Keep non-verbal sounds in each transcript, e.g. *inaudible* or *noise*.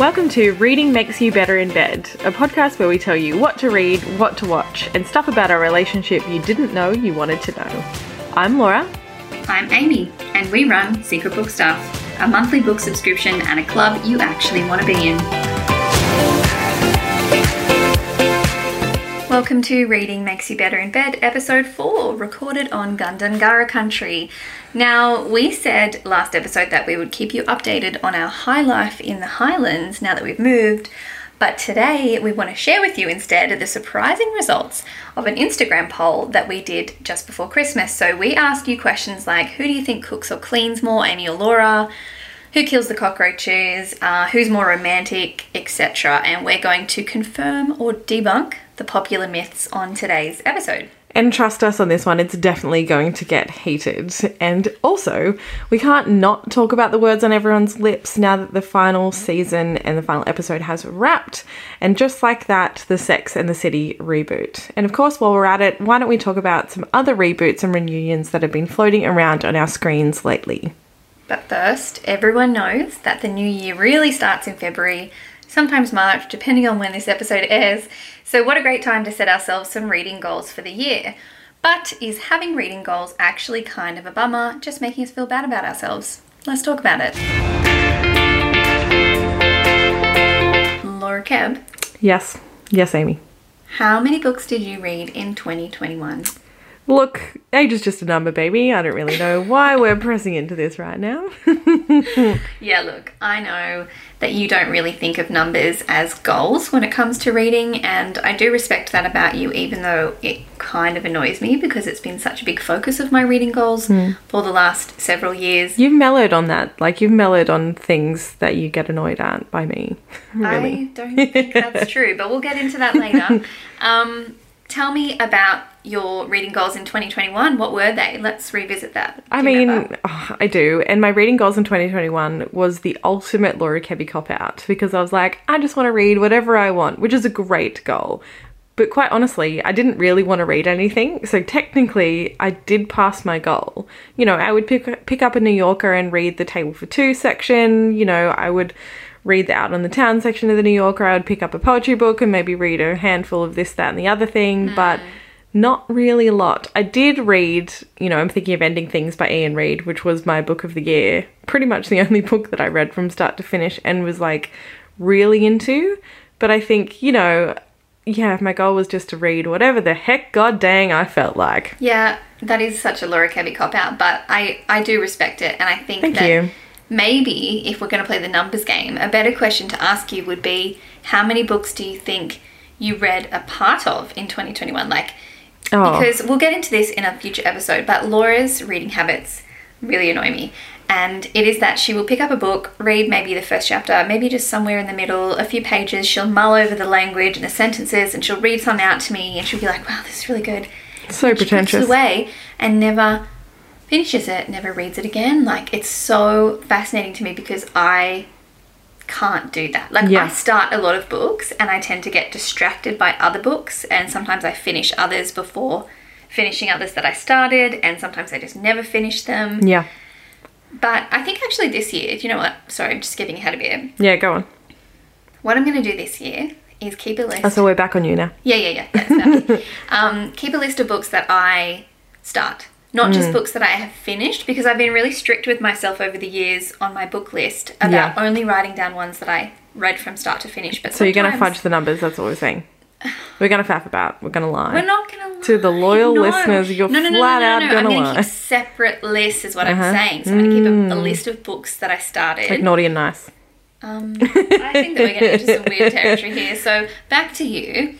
Welcome to Reading Makes You Better in Bed, a podcast where we tell you what to read, what to watch, and stuff about our relationship you didn't know you wanted to know. I'm Laura. I'm Amy, and we run Secret Book Stuff, a monthly book subscription and a club you actually want to be in. Welcome to Reading Makes You Better in Bed, episode 4, recorded on Gundungurra country. Now, we said last episode that we would keep you updated on our high life in the Highlands now that we've moved, but today we want to share with you instead the surprising results of an Instagram poll that we did just before Christmas. So, we asked you questions like Who do you think cooks or cleans more, Amy or Laura? Who kills the cockroaches? Uh, who's more romantic, etc. And we're going to confirm or debunk the popular myths on today's episode. And trust us on this one, it's definitely going to get heated. And also, we can't not talk about the words on everyone's lips now that the final season and the final episode has wrapped. And just like that, the Sex and the City reboot. And of course, while we're at it, why don't we talk about some other reboots and reunions that have been floating around on our screens lately? But first, everyone knows that the new year really starts in February, sometimes March, depending on when this episode airs. So, what a great time to set ourselves some reading goals for the year. But is having reading goals actually kind of a bummer, just making us feel bad about ourselves? Let's talk about it. Laura Kemp. Yes. Yes, Amy. how many books did you read in 2021? Look, age is just a number, baby. I don't really know why we're pressing into this right now. *laughs* Yeah, look, I know that you don't really think of numbers as goals when it comes to reading, and I do respect that about you, even though it kind of annoys me because it's been such a big focus of my reading goals for the last several years. You've mellowed on that. Like, you've mellowed on things that you get annoyed at by me. *laughs* Really. I don't think that's true, but we'll get into that later. *laughs* Um, tell me about your reading goals in 2021. What were they? Let's revisit that. I mean, oh, *laughs* I do. And my reading goals in 2021 was the ultimate Laura Kebby cop out because I was like, I just want to read whatever I want, which is a great goal. But quite honestly, I didn't really want to read anything. So technically, I did pass my goal. You know, I would pick pick up a New Yorker and read the table for two section. You know, I would read the out on the town section of the New Yorker. I would pick up a poetry book and maybe read a handful of this, that, and the other thing. But mm. Not really a lot. I did read, you know, I'm thinking of Ending Things by Iain Reid, which was my book of the year. Pretty much the *laughs* only book that I read from start to finish and was like really into. But I think, you know, yeah, my goal was just to read whatever the heck god dang I felt like. Yeah, that is such a Laura Kebby cop out, but I, I do respect it, and I think Thank that you. maybe if we're going to play the numbers game, a better question to ask you would be how many books do you think you read a part of in 2021? Like, Oh, because we'll get into this in a future episode, but Laura's reading habits really annoy me. And it is that she will pick up a book, read maybe the first chapter, maybe just somewhere in the middle, a few pages. She'll mull over the language and the sentences, and she'll read some out to me, and she'll be like, "Wow, this is really good." so She puts pretentious. it away and never finishes it, never reads it again. Like it's so fascinating to me because I can't do that. Like Yeah. I start a lot of books and I tend to get distracted by other books and sometimes I finish others before finishing others that I started and sometimes I just never finish them. Yeah. But I think actually this year, you know what? Sorry, I'm just skipping ahead a bit. Yeah, go on. What I'm going to do this year is keep a list. Oh, so we're back on you now. Yeah, yeah, yeah. *laughs* Um, keep a list of books that I start, not Mm. just books that I have finished, because I've been really strict with myself over the years on my book list about Yeah. only writing down ones that I read from start to finish. But So you're going to fudge the numbers, that's what we're saying. *sighs* We're going to faff about. We're going to lie. We're not going To to the loyal listeners, you're no, no, no, flat no, no, out no. gonna I'm going to lie. keep separate lists, is what Uh-huh. I'm saying. So I'm going to keep a, a list of books that I started. like naughty and nice. Um, *laughs* I think that we're getting into some weird territory here. So back to you.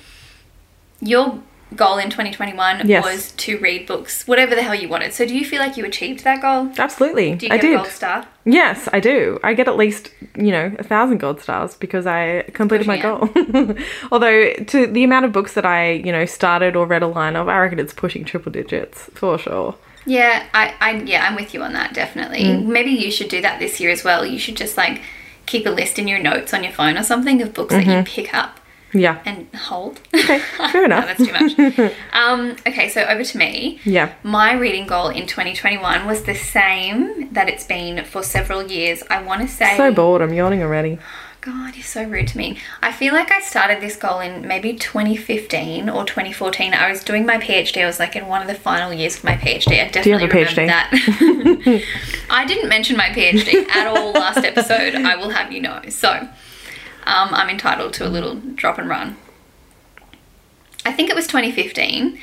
Your goal in 2021 Yes. was to read books, whatever the hell you wanted. So do you feel like you achieved that goal? Absolutely. Do you I did. a gold star? Yes, I do. I get at least, you know, a thousand gold stars because I completed my goal. *laughs* Although, to the amount of books that I, you know, started or read a line of, I reckon it's pushing triple digits for sure. Yeah, I, I yeah, I'm with you on that definitely. Mm. Maybe you should do that this year as well. You should just like keep a list in your notes on your phone or something of books that you pick up Yeah. and hold. Okay, fair *laughs* no, enough. that's too much. *laughs* um, okay, so over to me. Yeah. My reading goal in 2021 was the same that it's been for several years. I want to say So bored. I'm yawning already. God, you're so rude to me. I feel like I started this goal in maybe 2015 or 2014. I was doing my PhD. I was like in one of the final years of my PhD. I Do you have definitely remember PhD? that. *laughs* I didn't mention my PhD at all last episode. I will have you know. So, um, I'm entitled to a little drop and run. I think it was 2015,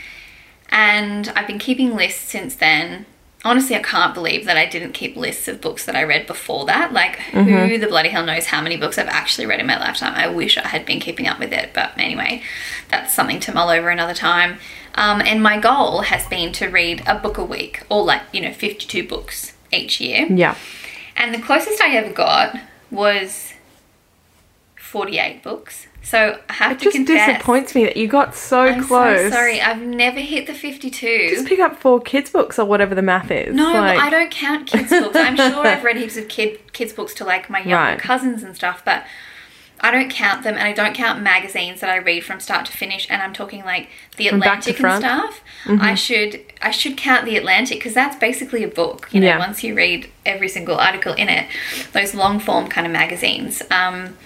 and I've been keeping lists since then. Honestly, I can't believe that I didn't keep lists of books that I read before that. Like, who the bloody hell knows how many books I've actually read in my lifetime? I wish I had been keeping up with it, but anyway, that's something to mull over another time. Um, and my goal has been to read a book a week, or like, you know, 52 books each year. Yeah. And the closest I ever got was 48 books. So I have It to just confess. disappoints me that you got so I'm close. so sorry. I've never hit the 52. Just pick up four kids' books or whatever the math is. no, like, I don't count kids' books. I'm *laughs* sure I've read heaps of kid kids' books to like my younger Right. cousins and stuff, but I don't count them, and I don't count magazines that I read from start to finish. And I'm talking like the From back to Atlantic and front? Mm-hmm. stuff. I should I should count the Atlantic because that's basically a book. You know, Yeah. once you read every single article in it, those long form kind of magazines. Um,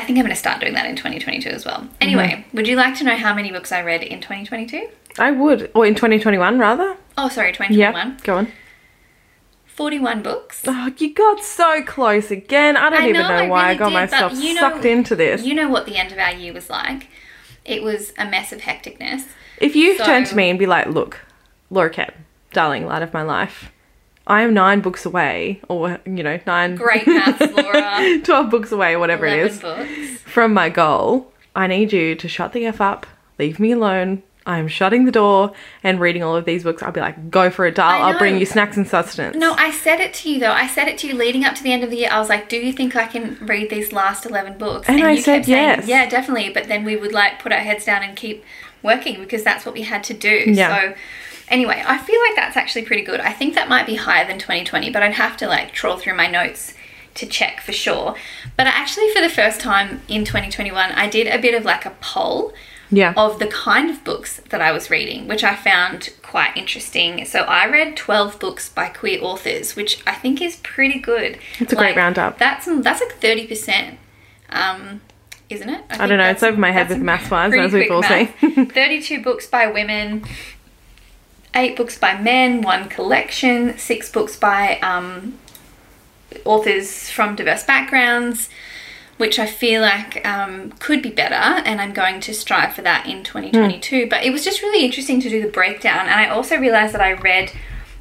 I think I'm going to start doing that in 2022 as well. Anyway, Mm-hmm. would you like to know how many books I read in 2022? I would. Or in 2021, rather. Oh, sorry, 2021. Yeah. 2021. Go on. 41 books. Oh, you got so close again. I don't I even know, know, I why I got did, myself you know- sucked into this. You know what the end of our year was like. It was a mess of hecticness. if you so- turn to me and be like, look, Laura Cat, darling, light of my life, I am nine books away, or, you know, nine, Great maths, *laughs* Laura. 12 books away, whatever it is, books. from my goal, I need you to shut the F up, leave me alone. I am shutting the door and reading all of these books. I'll be like, go for it, doll. I'll bring you snacks and sustenance. No, I said it to you though. I said it to you leading up to the end of the year. I was like, "Do you think I can read these last eleven books?" And I you said kept saying, yes. Yeah, definitely. But then we would like put our heads down and keep working because that's what we had to do. Yeah. So anyway, I feel like that's actually pretty good. I think that might be higher than 2020, but I'd have to like trawl through my notes to check for sure. But actually, for the first time in 2021, I did a bit of like a poll Yeah. of the kind of books that I was reading, which I found quite interesting. So I read 12 books by queer authors, which I think is pretty good. It's a great roundup. That's that's like 30%. Um isn't it? I don't know, it's over my head with maths wise, as we've all seen. 32 books by women, 8 books by men, 1 collection, 6 books by um, authors from diverse backgrounds, which I feel like um, could be better, and I'm going to strive for that in 2022. But it was just really interesting to do the breakdown, and I also realized that I read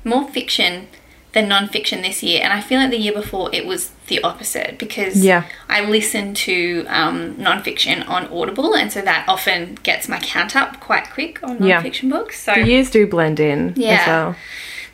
more fiction than non-fiction this year, and I feel like the year before it was the opposite because Yeah. I listen to um, non-fiction on Audible, and so that often gets my count up quite quick on Yeah. books. So The years do blend in Yeah. as well.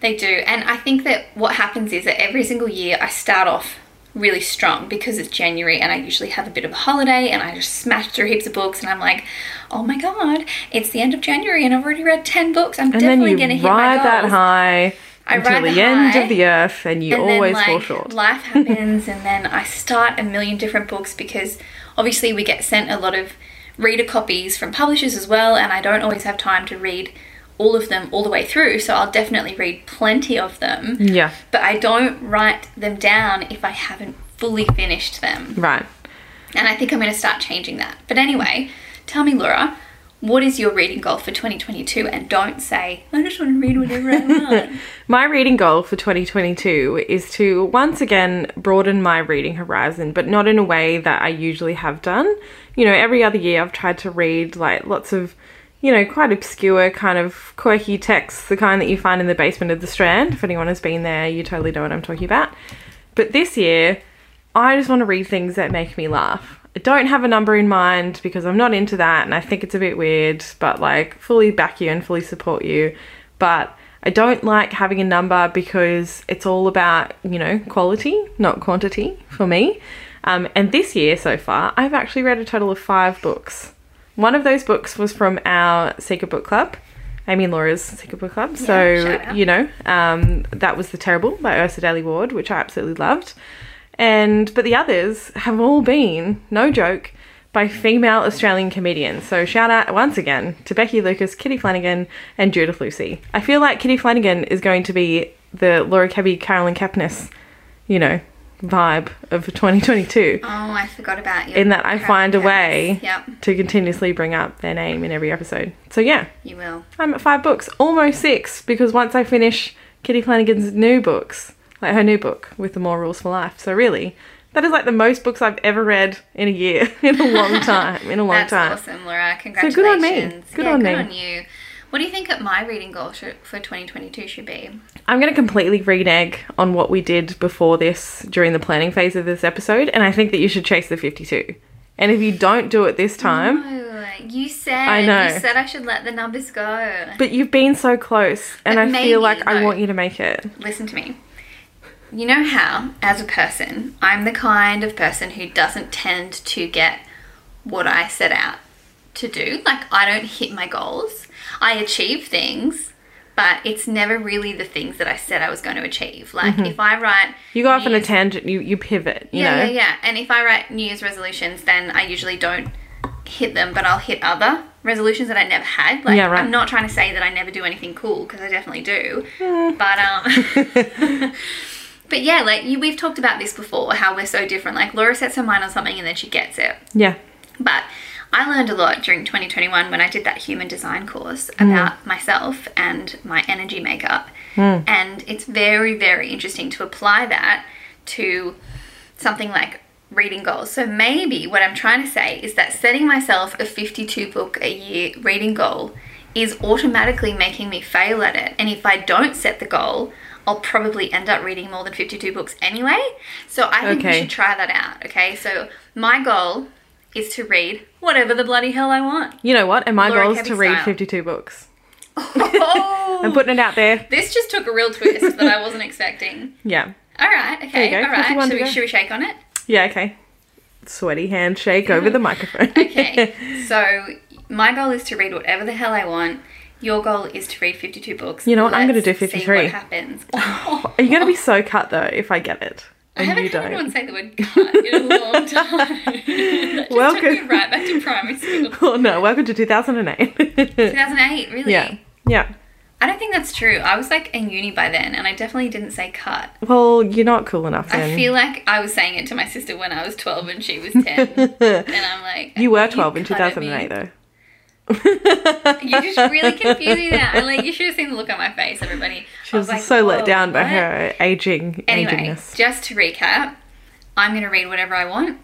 they do. And I think that what happens is that every single year I start off really strong because it's January and I usually have a bit of a holiday and I just smash through heaps of books and I'm like, oh my god, it's the end of January and I've already read 10 books. I'm And definitely going to hit my ride that high I until the, the end of the earth and you and always then, fall short. Life *laughs* happens, and then I start a million different books because obviously we get sent a lot of reader copies from publishers as well, and I don't always have time to read all of them all the way through. So I'll definitely read plenty of them, Yeah, but I don't write them down if I haven't fully finished them. right. And I think I'm going to start changing that. But anyway, tell me, Laura. What is your reading goal for 2022? And don't say, I just want to read whatever I want. *laughs* My reading goal for 2022 is to once again broaden my reading horizon, but not in a way that I usually have done. You know, every other year I've tried to read like lots of, you know, quite obscure, kind of quirky texts, the kind that you find in the basement of the Strand. If anyone has been there, you totally know what I'm talking about. But this year, I just want to read things that make me laugh. I don't have a number in mind because I'm not into that and I think it's a bit weird, but like fully back you and fully support you. But I don't like having a number because it's all about, you know, quality, not quantity for me. Um, and this year so far, I've actually read a total of five books. One of those books was from our Secret Book Club, Amy and Laura's Secret Book Club. so, shout out. you know, um, that was The Terrible by Yrsa Daley-Ward, which I absolutely loved. And but the others have all been, no joke, by female Australian comedians. So shout out once again to Becky Lucas, Kitty Flanagan, and Judith Lucy. I feel like Kitty Flanagan is going to be the Laura Cabby, Caroline Kepnes, you know, vibe of 2022 Oh, I forgot about you. in that I find a way Yep, to continuously bring up their name in every episode. So yeah, you will. I'm at five books, almost six, because once I finish Kitty Flanagan's new books, like her new book with the More Rules for Life. So really, that is like the most books I've ever read in a year, *laughs* in a long *laughs* time, in a long That's time. awesome, Laura. Congratulations. good on me. Good yeah, on good me. on you. What do you think my reading goal should, for 2022 should be? I'm going to completely renege on what we did before this during the planning phase of this episode, and I think that you should chase the 52. And if you don't do it this time, No, you said I know. you said I should let the numbers go. but you've been so close, and But I maybe, feel like I want you to make it. Listen to me. You know how, as a person, I'm the kind of person who doesn't tend to get what I set out to do. Like, I don't hit my goals. I achieve things, but it's never really the things that I said I was going to achieve. Like, if I write. Mm-hmm. You go off on a tangent, you, you pivot, you yeah, know? yeah, yeah. And if I write New Year's resolutions, then I usually don't hit them, but I'll hit other resolutions that I never had. Like, Yeah, right. I'm not trying to say that I never do anything cool because I definitely do. Hmm. But um, *laughs* *laughs* but yeah, like you, we've talked about this before, how we're so different. Like Laura sets her mind on something and then she gets it. Yeah. But I learned a lot during 2021 when I did that human design course Hmm. about myself and my energy makeup. And it's very, very interesting to apply that to something like reading goals. So maybe what I'm trying to say is that setting myself a 52 book a year reading goal is automatically making me fail at it. And if I don't set the goal, I'll probably end up reading more than 52 books anyway. So I think we should try that out, okay? So my goal is to read whatever the bloody hell I want. You know what? And my Laura goal is Kelly to read style. 52 books. Oh, *laughs* I'm putting it out there. this just took a real twist that I wasn't expecting. Yeah. All right, okay, There you go, all right. 51 Should we, should we shake on it? Yeah, okay. Sweaty handshake over the *laughs* microphone. Okay, *laughs* so my goal is to read whatever the hell I want. Your goal is to read 52 books. You know what, I'm gonna Let's do See 53. what happens. *laughs* Are you *laughs* going to be so cut though if I get it? I haven't you heard don't. anyone say the word cut in a long *laughs* time. Welcome. took me right back to primary school. Oh no, welcome to 2008. 2008, really? yeah. Yeah. I don't think that's true. I was like in uni by then, and I definitely didn't say cut. Well, you're not cool enough then. I feel like I was saying it to my sister when I was 12 and she was 10. and I'm like, you were 12 in cut at me. 2008 though. You just really confusing me there. And like, you should have seen the look on my face, everybody. She I was, like, so let down by what?" her aging Anyway, agingness. just to recap, I'm going to read whatever I want,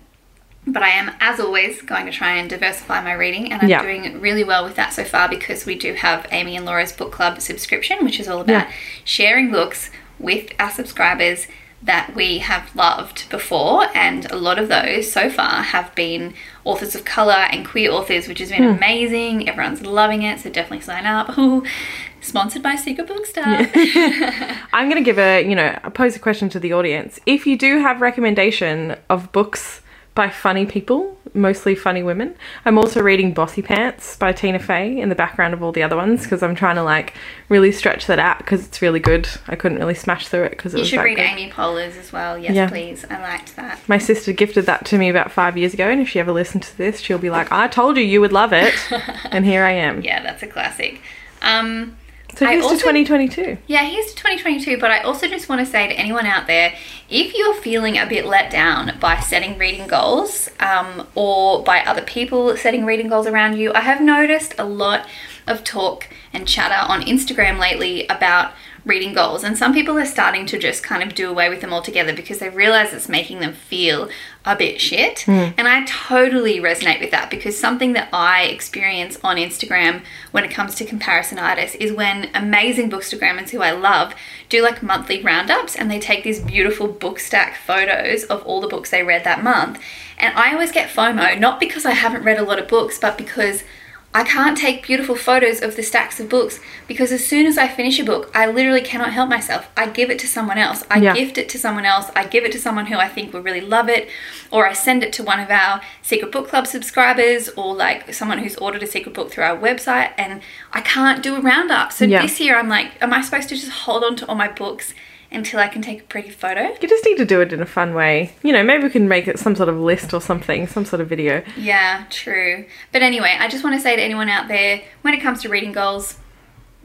but I am, as always, going to try and diversify my reading, and I'm Yeah. doing really well with that so far because we do have Amy and Laura's book club subscription, which is all about Yeah. sharing books with our subscribers that we have loved before, and a lot of those so far have been authors of color and queer authors, which has been Hmm. amazing. Everyone's loving it, so definitely sign up. Ooh, *laughs* sponsored by Secret Book Stuff. *laughs* *laughs* I'm going to give a, you know, pose a question to the audience. If you do have recommendation of books by funny people, mostly funny women, I'm also reading Bossypants by Tina Fey in the background of all the other ones because I'm trying to like really stretch that out because it's really good. I couldn't really smash through it because it You was should that read good. Amy Poehler's as well. Yes, Yeah. please. I liked that. My sister gifted that to me about five years ago, and if she ever listens to this, she'll be like, "I told you you would love it," *laughs* and here I am. Yeah, that's a classic. Um, So I here's to 2022. yeah, here's to 2022, but I also just want to say to anyone out there if you're feeling a bit let down by setting reading goals um, or by other people setting reading goals around you, I have noticed a lot of talk and chatter on Instagram lately about reading goals, and some people are starting to just kind of do away with them altogether because they realize it's making them feel a bit shit. Hmm. And I totally resonate with that because something that I experience on Instagram when it comes to comparisonitis is when amazing bookstagrammers who I love do like monthly roundups and they take these beautiful book stack photos of all the books they read that month. And I always get FOMO, not because I haven't read a lot of books, but because I can't take beautiful photos of the stacks of books because as soon as I finish a book, I literally cannot help myself. I give it to someone else. I Yeah. gift it to someone else. I give it to someone who I think will really love it, or I send it to one of our Secret Book Club subscribers, or like someone who's ordered a secret book through our website, and I can't do a roundup. So Yeah. this year, I'm like, am I supposed to just hold on to all my books until I can take a pretty photo? You just need to do it in a fun way. You know, maybe we can make it some sort of list or something, some sort of video. Yeah, true. But anyway, I just want to say to anyone out there, when it comes to reading goals,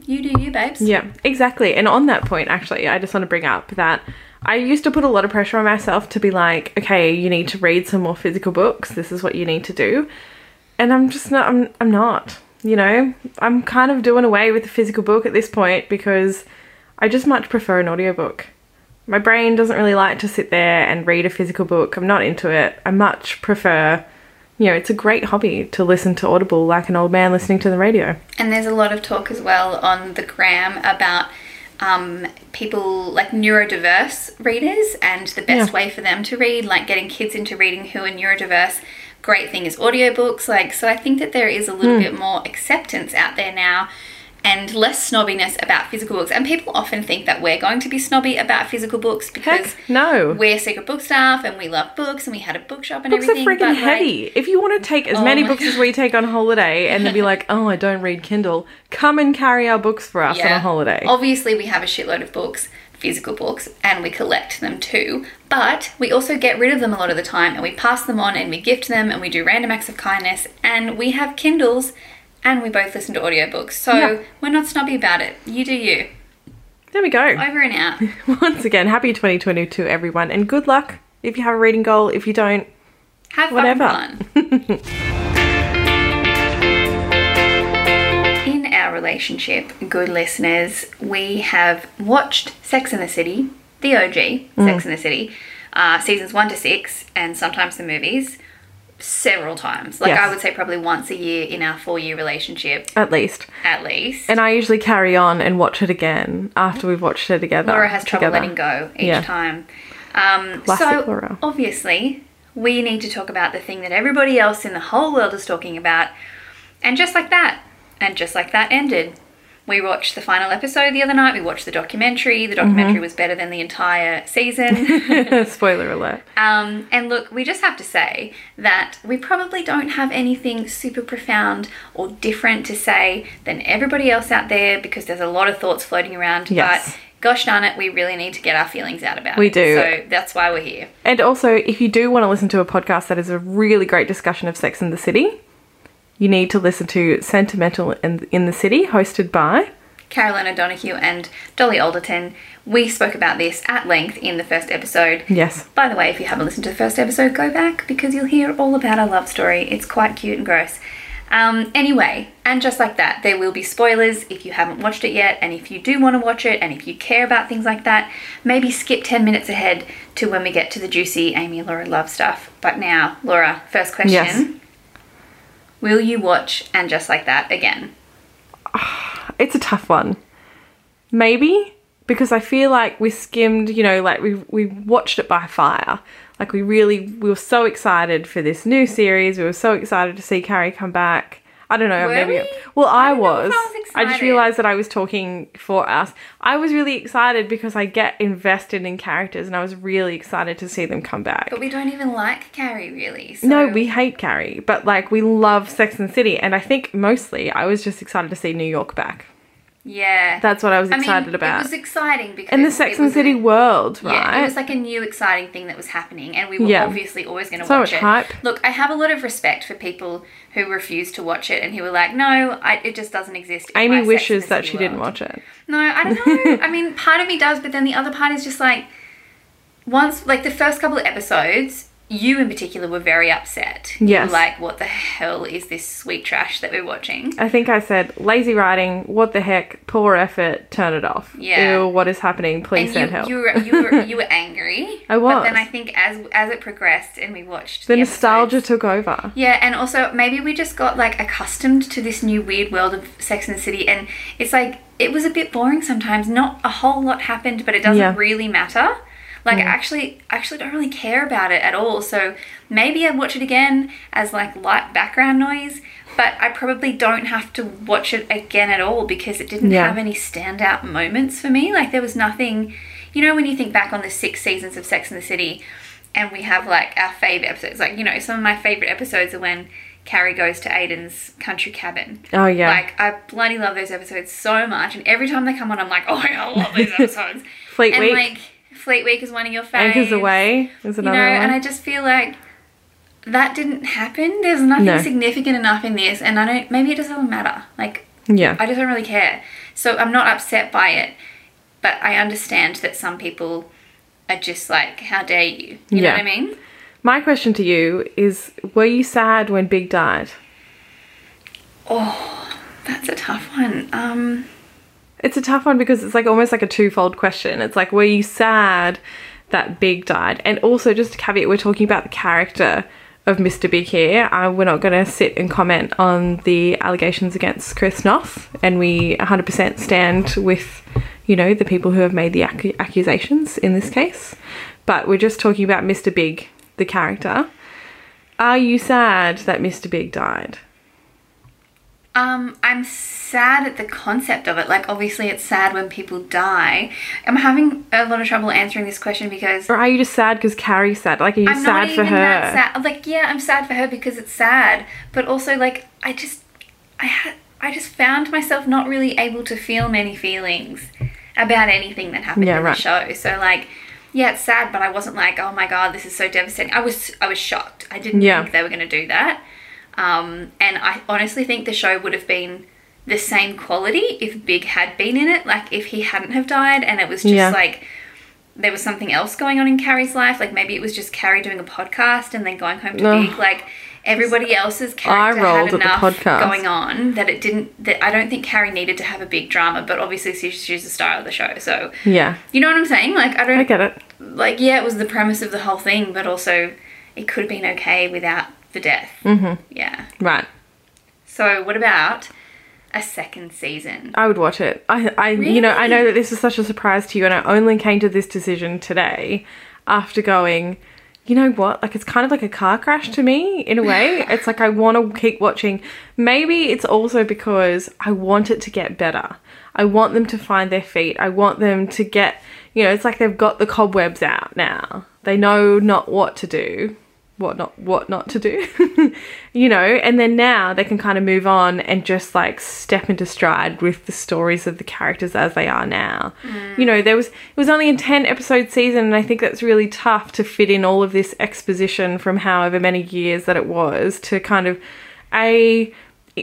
you do you, babes. Yeah, exactly. And on that point, actually, I just want to bring up that I used to put a lot of pressure on myself to be like, okay, you need to read some more physical books. This is what you need to do. And I'm just not I'm I'm not. You know, I'm kind of doing away with the physical book at this point because I just much prefer an audiobook. My brain doesn't really like to sit there and read a physical book. I'm not into it. I much prefer, you know, it's a great hobby to listen to Audible like an old man listening to the radio. And there's a lot of talk as well on the gram about um, people like neurodiverse readers and the best Yeah. way for them to read, like getting kids into reading who are neurodiverse. Great thing is audiobooks. Like, so I think that there is a little bit more acceptance out there now and less snobbiness about physical books. And people often think that we're going to be snobby about physical books because Heck, no. we're secret book stuff and we love books and we had a bookshop and Books are everything. freaking but, like, heavy. if you want to take as Oh many books as we take on holiday and then be like, *laughs* oh, I don't read Kindle, come and carry our books for us on a holiday. Obviously, we have a shitload of books, physical books, and we collect them too. But we also get rid of them a lot of the time and we pass them on and we gift them and we do random acts of kindness and we have Kindles and we both listen to audiobooks. So Yeah. we're not snobby about it. You do you. There we go. Over and out. *laughs* Once again, happy 2022, everyone, and good luck if you have a reading goal. If you don't, Have Whatever. fun. *laughs* In our relationship, good listeners, we have watched Sex in the City, the OG Sex in the City, uh, seasons one to six, and sometimes the movies, several times. Like Yes. I would say, probably once a year in our four-year relationship, at least. at least. And I usually carry on and watch it again after we've watched it together. Laura has trouble together. letting go each Yeah. time. Um, Classic so Laura. obviously, we need to talk about the thing that everybody else in the whole world is talking about, and just like that, and just like that ended. We watched the final episode the other night. We watched the documentary. The Mm-hmm. documentary was better than the entire season. *laughs* Spoiler alert. Um, and look, we just have to say that we probably don't have anything super profound or different to say than everybody else out there because there's a lot of thoughts floating around. Yes. But gosh darn it, we really need to get our feelings out about We it. We do. So that's why we're here. And also, if you do want to listen to a podcast that is a really great discussion of Sex in the City, you need to listen to Sentimental in, in the City, hosted by. Caroline O'Donoghue and Dolly Alderton. We spoke about this at length in the first episode. Yes. By the way, if you haven't listened to the first episode, go back because you'll hear all about our love story. It's quite cute and gross. Um, anyway, and just like that, there will be spoilers if you haven't watched it yet, and if you do want to watch it, and if you care about things like that, maybe skip 10 minutes ahead to when we get to the juicy Amy Laura love stuff. But now, Laura, first question. Yes. Will you watch And Just Like That again? *sighs* It's a tough one. Maybe because I feel like we skimmed, you know, like we we watched it by fire. Like we really we were so excited for this new series. We were so excited to see Carrie come back. I don't know, Were maybe we? well I, I don't know if was. I was I just realized that I was talking for us. I was really excited because I get invested in characters and I was really excited to see them come back. But we don't even like Carrie, really. So No, we hate Carrie, but like we love Sex and City, and I think mostly I was just excited to see New York back. Yeah. That's what I was I mean, excited about. It was exciting because in the Sex and City a- world, right? Yeah, it was like a new exciting thing that was happening, and we were Yeah. obviously always going to So watch much it. hype. Look, I have a lot of respect for people who refuse to watch it and who were like, "No, I, it just doesn't exist." Amy my Sex and wishes that she didn't watch it. No, I don't know. *laughs* I mean, part of me does, but then the other part is just like, once, like the first couple of episodes, you in particular were very upset. Yes. like, "What the hell is this sweet trash that we're watching?" I think I said lazy writing. What the heck? Poor effort. Turn it off. Yeah. Ew, what is happening? Please and send you, help. you were you were you were *laughs* angry. I was. But then. I think as as it progressed and we watched the the nostalgia episodes- took over. Yeah, and also maybe we just got like accustomed to this new weird world of Sex and the City, and it's like it was a bit boring sometimes. Not a whole lot happened, but it doesn't Yeah. really matter. Like I actually, actually don't really care about it at all. So maybe I'd watch it again as like light background noise, but I probably don't have to watch it again at all because it didn't Yeah. have any standout moments for me. Like there was nothing, you know, when you think back on the six seasons of Sex and the City, and we have like our favorite episodes. Like you know, some of my favorite episodes are when Carrie goes to Aiden's country cabin. Oh yeah. Like I bloody love those episodes so much, and every time they come on, I'm like, oh, I love these *laughs* episodes. Fleet and Week. like Fleet Week is one of your faves. Anchors away is You know, another and I just feel like that didn't happen. There's nothing No. significant enough in this, and I don't. Maybe it doesn't matter. Like yeah. I just don't really care. So I'm not upset by it, but I understand that some people are just like, how dare you? You know what I mean? My question to you is were you sad when Big died? Oh, that's a tough one. Um, It's a tough one because it's like almost like a twofold question. It's like, were you sad that Big died? And also, just a caveat, we're talking about the character of Mr. Big here. Uh, we're not going to sit and comment on the allegations against Chris Noth, and we 100% stand with, you know, the people who have made the ac- accusations in this case. But we're just talking about Mr. Big, the character. Are you sad that Mr. Big died? Um, I'm sad at the concept of it. Like, obviously, it's sad when people die. I'm having a lot of trouble answering this question because Or are you just sad because Carrie's sad? Like, are you I'm sad not for even her? that sad. Like, yeah, I'm sad for her because it's sad, but also like I just, I had, I just found myself not really able to feel many feelings about anything that happened Yeah, in right. the show. So like. Yeah, it's sad, but I wasn't like, oh my god, this is so devastating. I was, I was shocked. I didn't Yeah. think they were going to do that. Um, and I honestly think the show would have been the same quality if Big had been in it. Like if he hadn't have died, and it was just Yeah. like there was something else going on in Carrie's life. Like maybe it was just Carrie doing a podcast and then going home to Ugh. Big. Like everybody else's character had enough podcast. going on that it didn't. That I don't think Carrie needed to have a big drama. But obviously she's, she's the star of the show, so Yeah, you know what I'm saying. Like I don't I get it. like yeah, it was the premise of the whole thing, but also it could have been okay without the death. Mm-hmm. Yeah. Right. So what about a second season? I would watch it. I, I, you know, I know that this is such a surprise to you, and I only came to this decision today after going. You know what? Like it's kind of like a car crash to me in a way. *laughs* It's like I want to keep watching. Maybe it's also because I want it to get better. I want them to find their feet. I want them to get, you know, it's like they've got the cobwebs out now. They know not what to do, what not what not to do. *laughs* you know, and then now they can kind of move on and just like step into stride with the stories of the characters as they are now. Mm. You know, there was it was only a 10 episode season and I think that's really tough to fit in all of this exposition from however many years that it was to kind of a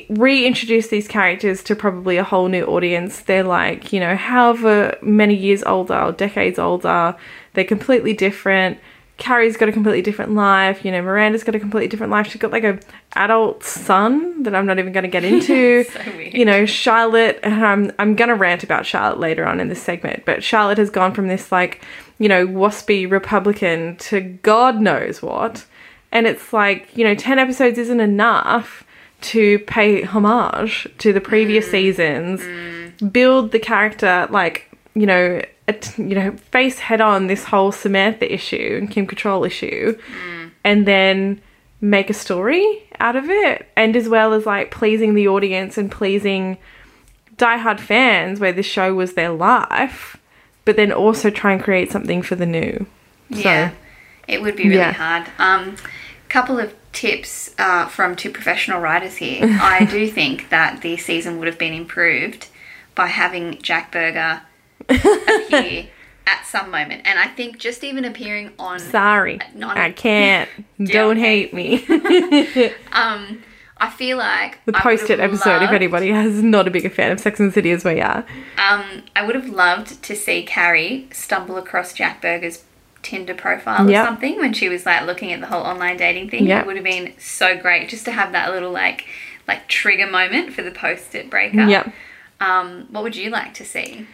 reintroduce these characters to probably a whole new audience. They're like, you know, however many years older or decades older, they're completely different. Carrie's got a completely different life. You know, Miranda's got a completely different life. She's got like a adult son that I'm not even going to get *laughs* into. So. You know, Charlotte. And I'm I'm going to rant about Charlotte later on in this segment, but Charlotte has gone from this like, you know, waspy Republican to God knows what, and it's like, you know, ten episodes isn't enough to pay homage to the previous mm. seasons, mm. build the character like you know, you know, face head on this whole Samantha issue and Kim Cattrall issue, and then make a story out of it, and as well as like pleasing the audience and pleasing diehard fans where this show was their life, but then also try and create something for the new. Yeah, So, it would be really yeah. hard. Um, couple of tips uh, from two professional writers here. *laughs* I do think that the season would have been improved by having Jack Berger *laughs* appear at some moment, and I think just even appearing on sorry, I can't. *laughs* Don't hate me. *laughs* um. I feel like the I would have post-it episode, if anybody has not a bigger fan of Sex and the City as we are. Um, I would have loved to see Carrie stumble across Jack Berger's Tinder profile Yep. or something when she was like looking at the whole online dating thing. Yep. It would have been so great just to have that little like like trigger moment for the post-it breakup. Yep. Um, what would you like to see?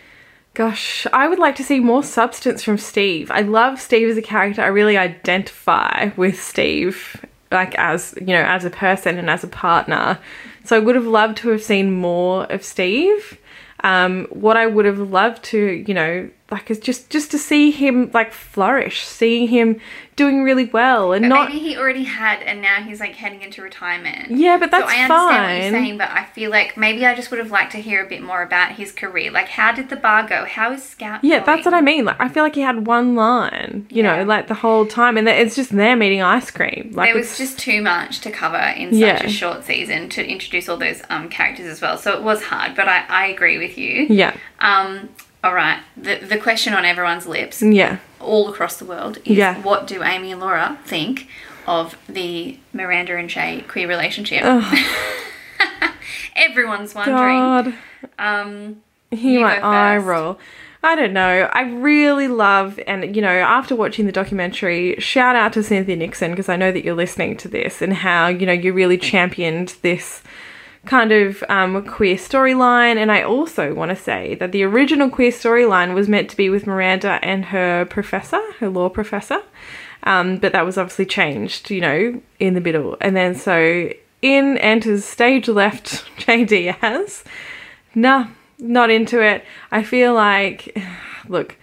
Gosh, I would like to see more substance from Steve. I love Steve as a character. I really identify with Steve, like as you know, as a person and as a partner. So I would have loved to have seen more of Steve. Um, what I would have loved to, you know, like is just just to see him like flourish, seeing him doing really well, and But not maybe he already had, and now he's like heading into retirement. yeah, but that's so I understand fine. what you're saying, but I feel like maybe I just would have liked to hear a bit more about his career. Like, how did the bar go? How is Scout? Yeah, that's what? I mean. Like, I feel like he had one line, you Yeah. know, like the whole time, and it's just them eating ice cream. Like, there was just too much to cover in such Yeah. a short season to introduce all those um, characters as well. So it was hard, but I, I agree with you. yeah, Um, all right, the, the question on everyone's lips yeah, all across the world is Yeah. what do Amy and Laura think of the Miranda and Che queer relationship? *laughs* Everyone's wondering. God, Um, hear You my eye roll. I don't know. I really love, and you know, after watching the documentary, shout out to Cynthia Nixon because I know that you're listening to this and how you know you really championed this kind of um, queer storyline. And I also want to say that the original queer storyline was meant to be with Miranda and her professor, her law professor, um, but that was obviously changed, you know, in the middle. And then so in enters stage left *laughs* Che Diaz. Nah, not into it. I feel like, *sighs* look,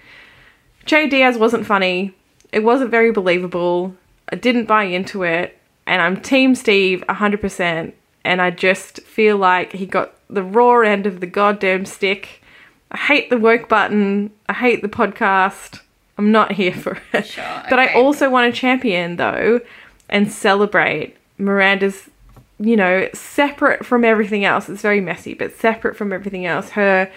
Che Diaz wasn't funny. It wasn't very believable. I didn't buy into it. And I'm Team Steve 100%. And I just feel like he got the raw end of the goddamn stick. I hate the woke button. I hate the podcast. I'm not here for it. Sure, But I also want to champion, though, and celebrate Miranda's you know, separate from everything else. It's very messy, but separate from everything else. Her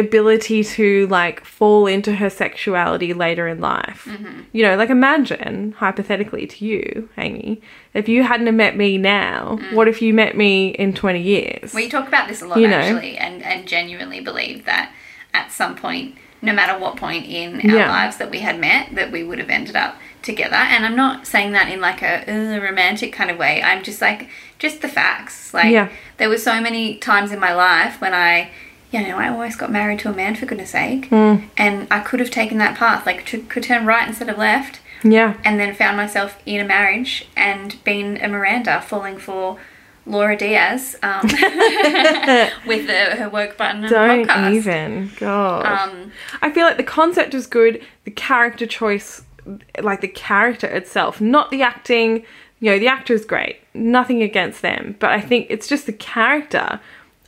ability to like fall into her sexuality later in life. Mm-hmm. You know, like imagine hypothetically to you, Amy, if you hadn't met me now, Mm. what if you met me in 20 years? We talk about this a lot You know. actually, and, and genuinely believe that at some point, no matter what point in our Yeah. lives that we had met, that we would have ended up together. And I'm not saying that in like a uh, romantic kind of way. I'm just like just the facts. Like Yeah. there were so many times in my life when I, you know, I almost got married to a man for goodness sake, Mm. and I could have taken that path, like to, could turn right instead of left yeah. and then found myself in a marriage and been a Miranda falling for Laura Diaz um, *laughs* with the, her work button and Don't podcast. even. God. Um, I feel like the concept is good. The character choice, like the character itself, not the acting. You know, the actor is great. Nothing against them. But I think it's just the character.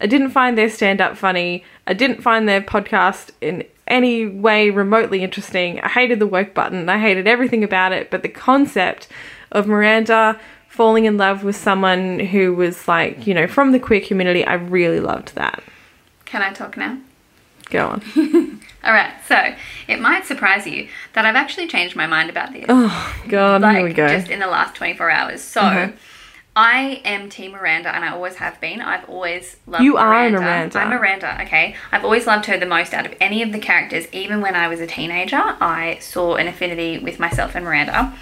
I didn't find their stand up funny. I didn't find their podcast in any way remotely interesting. I hated the woke button. I hated everything about it. But the concept of Miranda falling in love with someone who was like, you know, from the queer community, I really loved that. can I talk now? Go on. *laughs* All right, so it might surprise you that I've actually changed my mind about this. Oh, God, like here we go. just in the last 24 hours. So Uh-huh. I am Team Miranda and I always have been. I've always loved You are Miranda. Miranda. I'm Miranda, okay? I've always loved her the most out of any of the characters. Even when I was a teenager, I saw an affinity with myself and Miranda.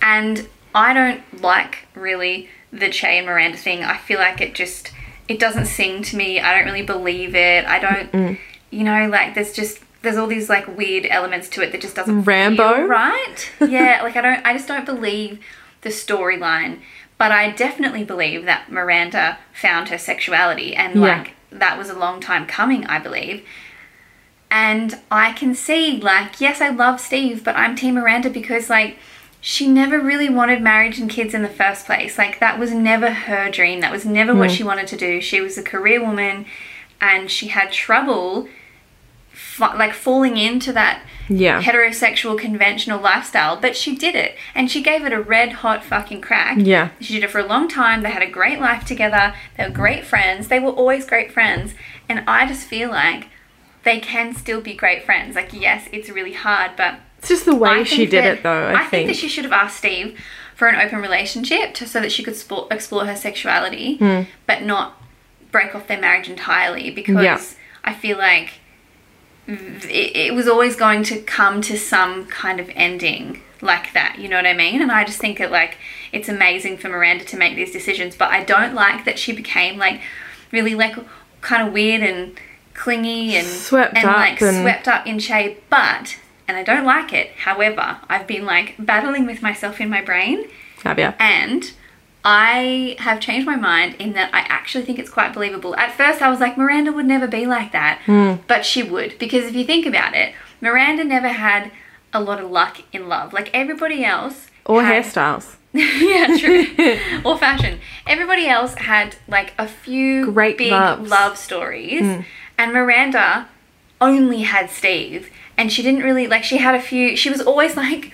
And I don't like really the Che and Miranda thing. I feel like it just it doesn't sing to me. I don't really believe it. I don't you know, like there's just there's all these like weird elements to it that just doesn't Rambo? right. Yeah, like I don't I just don't believe the storyline. But I definitely believe that Miranda found her sexuality and Yeah. like that was a long time coming, I believe. And I can see like yes, I love Steve, but I'm Team Miranda because like she never really wanted marriage and kids in the first place. Like that was never her dream. That was never what hmm. she wanted to do. She was a career woman and she had trouble fa- like falling into that Yeah. heterosexual conventional lifestyle, but she did it and she gave it a red hot fucking crack. Yeah. She did it for a long time. They had a great life together. They were great friends. They were always great friends. And I just feel like they can still be great friends. Like, yes, it's really hard, but It's just the way she did that- it, though. I, think. think. that she should have asked Steve for an open relationship to, so that she could explore her sexuality, Hmm. but not break off their marriage entirely because Yeah. I feel like it, it was always going to come to some kind of ending like that. You know what I mean? And I just think that like it's amazing for Miranda to make these decisions, but I don't like that she became like really like kind of weird and clingy and Swept and up like and- swept up in shape, but and I don't like it. However, I've been like battling with myself in my brain Fabia. and I have changed my mind in that I actually think it's quite believable. At first, I was like, Miranda would never be like that, Hmm. but she would. Because if you think about it, Miranda never had a lot of luck in love. Like everybody else. Or had- hairstyles. *laughs* yeah, true. *laughs* or fashion. Everybody else had like a few Great big loves. love stories, Hmm. and Miranda only had Steve, and she didn't really like. She had a few. She was always like.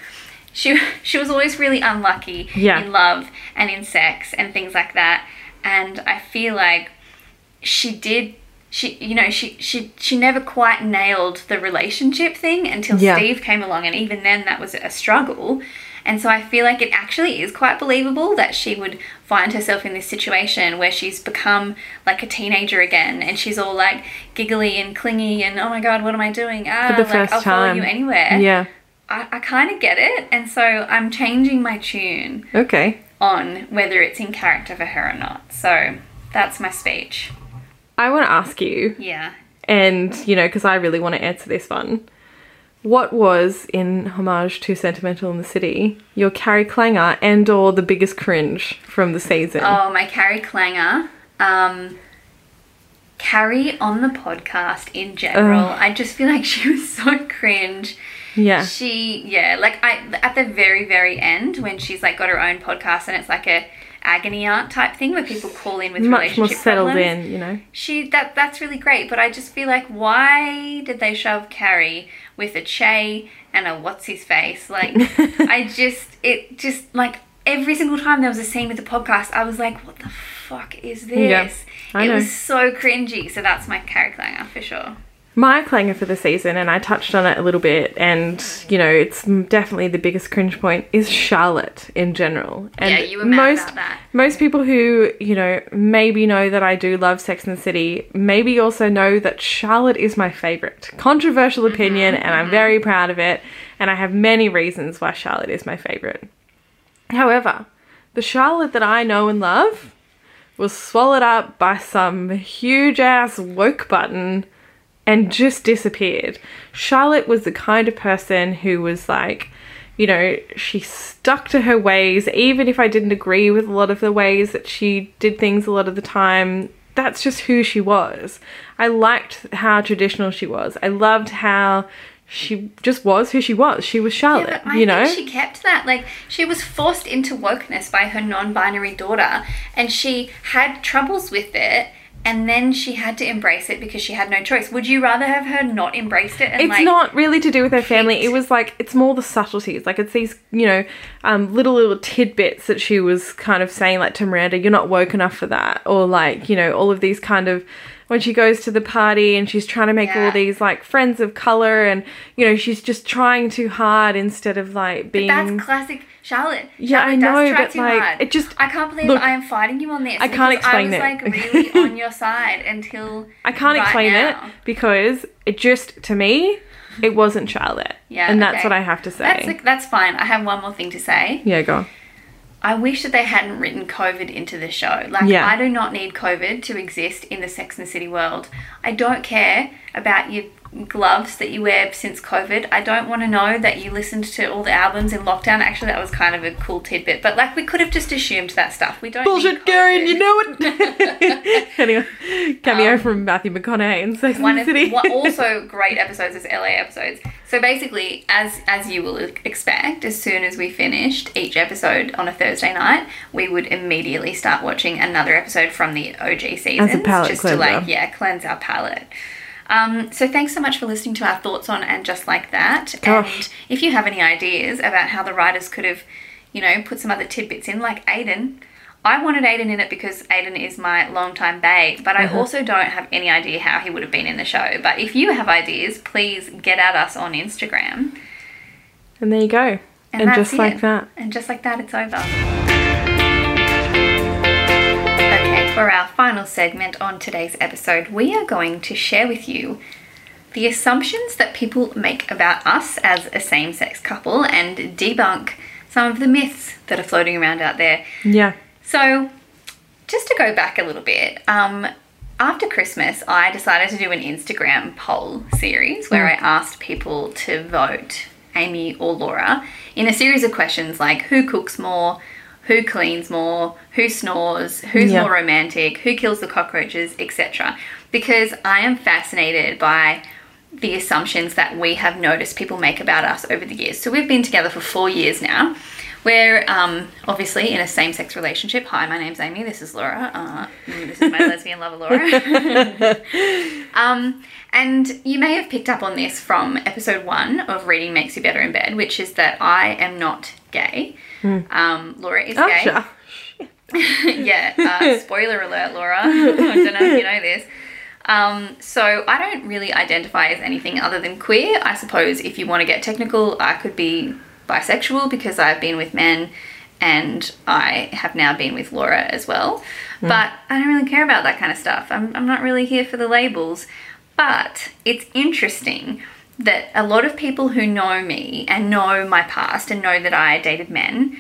She, she was always really unlucky Yeah. in love and in sex and things like that and i feel like she did she you know she she she never quite nailed the relationship thing until Yeah. steve came along and even then that was a struggle And so I feel like it actually is quite believable that she would find herself in this situation where she's become like a teenager again and she's all like giggly and clingy and oh my god, what am I doing? Ah, For the like first I'll follow time. you anywhere. Yeah. I, I kind of get it. And so I'm changing my tune Okay. On whether it's in character for her or not. So that's my speech. I want to ask you, Yeah. and you know, because I really want to answer this one. What was, in homage to Sentimental in the City, your Carrie Clanger and or the biggest cringe from the season? Oh, my Carrie Clanger. Um, Carrie on the podcast in general. I just feel like she was so cringe. Yeah. She, yeah, like I at the very very end when she's like got her own podcast and it's like a agony aunt type thing where people call in with Much more settled problems. in, you know? She that that's really great, but I just feel like why did they shove Carrie with a Che and a what's his face? Like *laughs* I just it just like every single time there was a scene with the podcast, I was like, what the fuck is this? Yeah, it know. was so cringy. So that's my Carrie Clanger for sure. My clanger for the season, and I touched on it a little bit, and you know, it's definitely the biggest cringe point is Charlotte in general. And Yeah, you were most about that. most people who you know maybe know that I do love Sex and the City, maybe also know that Charlotte is my favorite. Controversial Mm-hmm, opinion, and I'm very proud of it, and I have many reasons why Charlotte is my favorite. However, the Charlotte that I know and love was swallowed up by some huge ass woke button and just disappeared. Charlotte was the kind of person who was like, you know, she stuck to her ways, even if I didn't agree with a lot of the ways that she did things a lot of the time. That's just who she was. I liked how traditional she was. I loved how she just was who she was. She was Charlotte, I you know? she kept that. Like she was forced into wokeness by her non-binary daughter, and she had troubles with it. And then she had to embrace it because she had no choice. Would you rather have her not embraced it? And it's like, not really to do with her family. picked- It was like it's more the subtleties. Like it's these, you know, um, little little tidbits that she was kind of saying, like to Miranda, "You're not woke enough for that," or like you know, all of these kind of when she goes to the party and she's trying to make Yeah. all these like friends of color, and you know, she's just trying too hard instead of like being. That's classic Charlotte. Yeah, I Charlotte does know, but, too like, hard. it just- I can't believe look, I am fighting you on this. I can't explain I was it. like *laughs* really on your side until I can't right explain now. it because it just to me, it wasn't Charlotte. Yeah, and that's okay. what I have to say. That's like, that's fine. I have one more thing to say. yeah, go. on. I wish that they hadn't written COVID into the show. Like, Yeah. I do not need COVID to exist in the Sex and the City world. I don't care about your gloves that you wear since COVID. I don't want to know that you listened to all the albums in lockdown. Actually, that was kind of a cool tidbit. But, like, we could have just assumed that stuff. We don't Bullshit, need Carrie, you know it. *laughs* *laughs* anyway, cameo from Matthew McConaughey in Sex Um, one and the City. one, *laughs* also great episodes is LA episodes. So basically, as as you will expect, as soon as we finished each episode on a Thursday night, we would immediately start watching another episode from the OG seasons, palate just to like cleanser. yeah cleanse our palate. Um, so thanks so much for listening to our thoughts on and just like that. Gosh. And if you have any ideas about how the writers could have, you know, put some other tidbits in, like Aiden. I wanted Aiden in it because Aiden is my longtime babe, but I Uh-huh. also don't have any idea how he would have been in the show. But if you have ideas, please get at us on Instagram. and there you go. And, that's just like that. And just like that, it's over. Okay, for our final segment on today's episode, we are going to share with you the assumptions that people make about us as a same sex couple and debunk some of the myths that are floating around out there. Yeah. So, just to go back a little bit, um, after Christmas, I decided to do an Instagram poll series where I asked people to vote Amy or Laura in a series of questions like who cooks more, who cleans more, who snores, who's Yeah. more romantic, who kills the cockroaches, etc. Because I am fascinated by the assumptions that we have noticed people make about us over the years. So we've been together for four years now. We're um, obviously in a same sex relationship. Hi, my name's Amy. This is Laura. Uh, mm, this is my *laughs* lesbian lover, Laura. *laughs* um, and you may have picked up on this from episode one of Reading Makes You Better in Bed, which is that I am not gay. Um, Laura is Oh, gay sure. *laughs* yeah, uh, spoiler alert, Laura. I don't know if you know this. Um, so I don't really identify as anything other than queer. I suppose if you want to get technical, I could be bisexual because I've been with men and I have now been with Laura as well. But I don't really care about that kind of stuff. I'm, I'm not really here for the labels. But it's interesting that a lot of people who know me and know my past and know that I dated men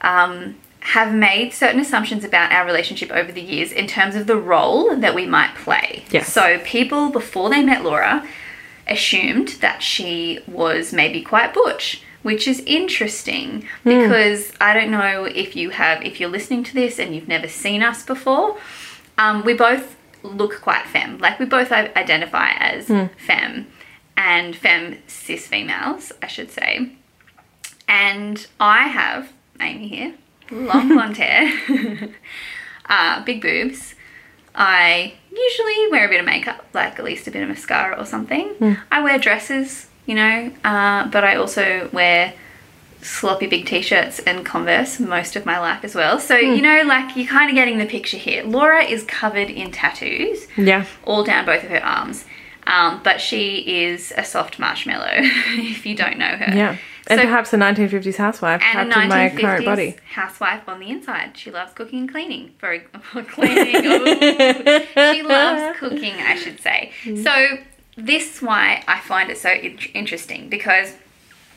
um, have made certain assumptions about our relationship over the years in terms of the role that we might play. Yes. So people before they met Laura assumed that she was maybe quite butch, which is interesting because I don't know if you have if you're listening to this and you've never seen us before. Um, we both look quite femme, like we both identify as femme and femme cis females, I should say. And I have Amy here, long *laughs* blonde hair, *laughs* uh, big boobs. I usually wear a bit of makeup, like at least a bit of mascara or something. I wear dresses, you know, uh, but I also wear sloppy big t-shirts and Converse most of my life as well. So, you know, like you're kind of getting the picture here. Laura is covered in tattoos Yeah. all down both of her arms. Um, but she is a soft marshmallow, *laughs* if you don't know her. Yeah. And So- perhaps a 1950s housewife and trapped a in my current 1950s body. housewife on the inside. She loves cooking and cleaning. Very *laughs* cleaning. *laughs* she loves cooking, I should say. So this is why I find it so in- interesting because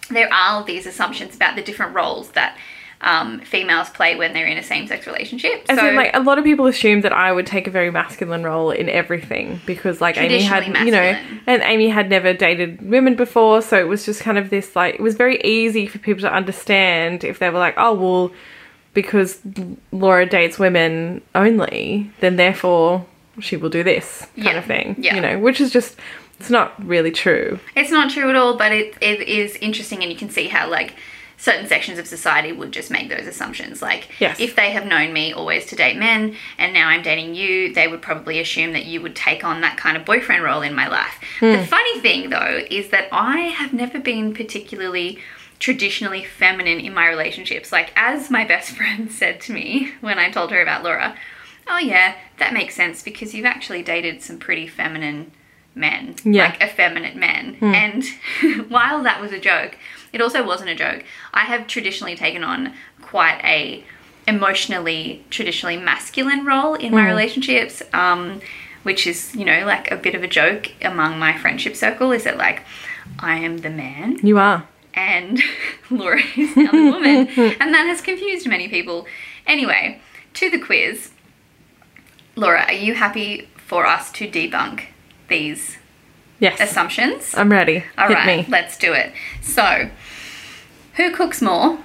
there are these assumptions about the different roles that um, females play when they're in a same-sex relationship. As so in, like a lot of people assume that I would take a very masculine role in everything because, like, Amy had, Traditionally you know, and Amy had never dated women before, so it was just kind of this like it was very easy for people to understand if they were like, oh well, because Laura dates women only, then therefore she will do this kind Yeah, of thing, yeah. you know, which is just it's not really true. It's not true at all, but it, it is interesting, and you can see how like certain sections of society would just make those assumptions. Like, Yes. if they have known me always to date men, and now I'm dating you, they would probably assume that you would take on that kind of boyfriend role in my life. Hmm. The funny thing, though, is that I have never been particularly traditionally feminine in my relationships. Like, as my *laughs* best friend said to me when I told her about Laura, oh yeah, that makes sense because you've actually dated some pretty feminine men, Yeah. like effeminate men. And *laughs* while that was a joke, it also wasn't a joke. I have traditionally taken on quite a emotionally traditionally masculine role in my relationships. Um, which is, you know, like a bit of a joke among my friendship circle is that like I am the man You are. and *laughs* Laura is now the woman, *laughs* and that has confused many people. Anyway, to the quiz. Laura, are you happy for us to debunk these Yes. assumptions? I'm ready. All Hit right, me. let's do it. So, who cooks more?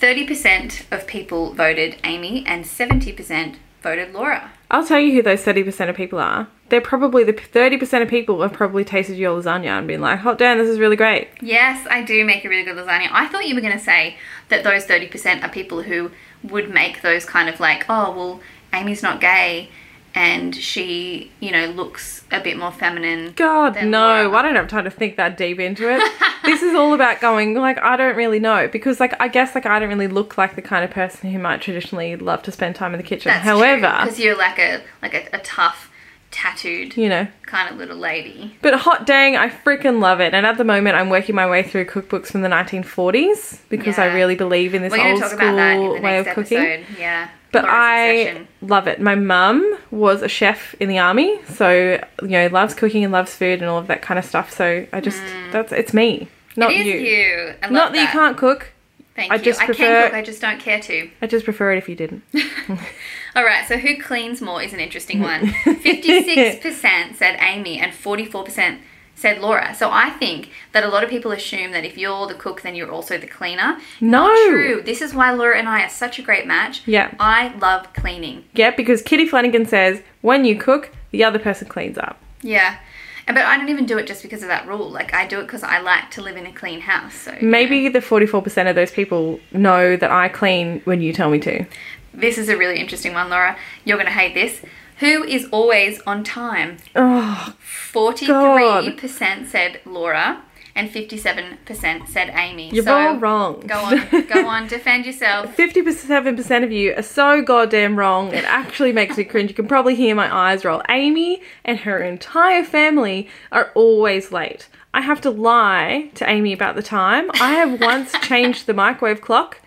30% of people voted Amy and 70% voted Laura. I'll tell you who those 30% of people are. They're probably the 30% of people have probably tasted your lasagna and been like, hot damn, this is really great. Yes, I do make a really good lasagna. I thought you were going to say that those 30% are people who would make those kind of like, oh, well, Amy's not gay and she, you know, looks a bit more feminine. God, no. I don't have time to think that deep into it. this is all about going, like, I don't really know. Because, like, I guess, like, I don't really look like the kind of person who might traditionally love to spend time in the kitchen. That's However, because you're like a like a, a tough, tattooed you know. kind of little lady. But hot dang, I freaking love it. And at the moment, I'm working my way through cookbooks from the 1940s because I really believe in this old school about that in the way of next cooking. Yeah. But I love it. My mum was a chef in the army, so you know loves cooking and loves food and all of that kind of stuff. So I just that's it's me, not Mm. It is you. you. Not that, you can't cook. Thank I you. just I can cook. I just don't care to. I just prefer it if you didn't. *laughs* *laughs* All right. So who cleans more is an interesting one. *laughs* Fifty-six percent said Amy, and forty-four percent said Laura. So I think that a lot of people assume that if you're the cook, then you're also the cleaner. No. Not true. This is why Laura and I are such a great match. Yeah. I love cleaning. Yeah, because Kitty Flanagan says when you cook, the other person cleans up. Yeah. But I don't even do it just because of that rule. Like I do it because I like to live in a clean house. So you know. Maybe the 44% of those people know that I clean when you tell me to. this is a really interesting one, Laura. You're gonna hate this. Who is always on time? Oh, 43% said Laura and 57% said Amy. You're so all wrong. Go on, go on, defend yourself. *laughs* 57% of you are so goddamn wrong. It actually makes me cringe. You can probably hear my eyes roll. Amy and her entire family are always late. I have to lie to Amy about the time. I have once *laughs* changed the microwave clock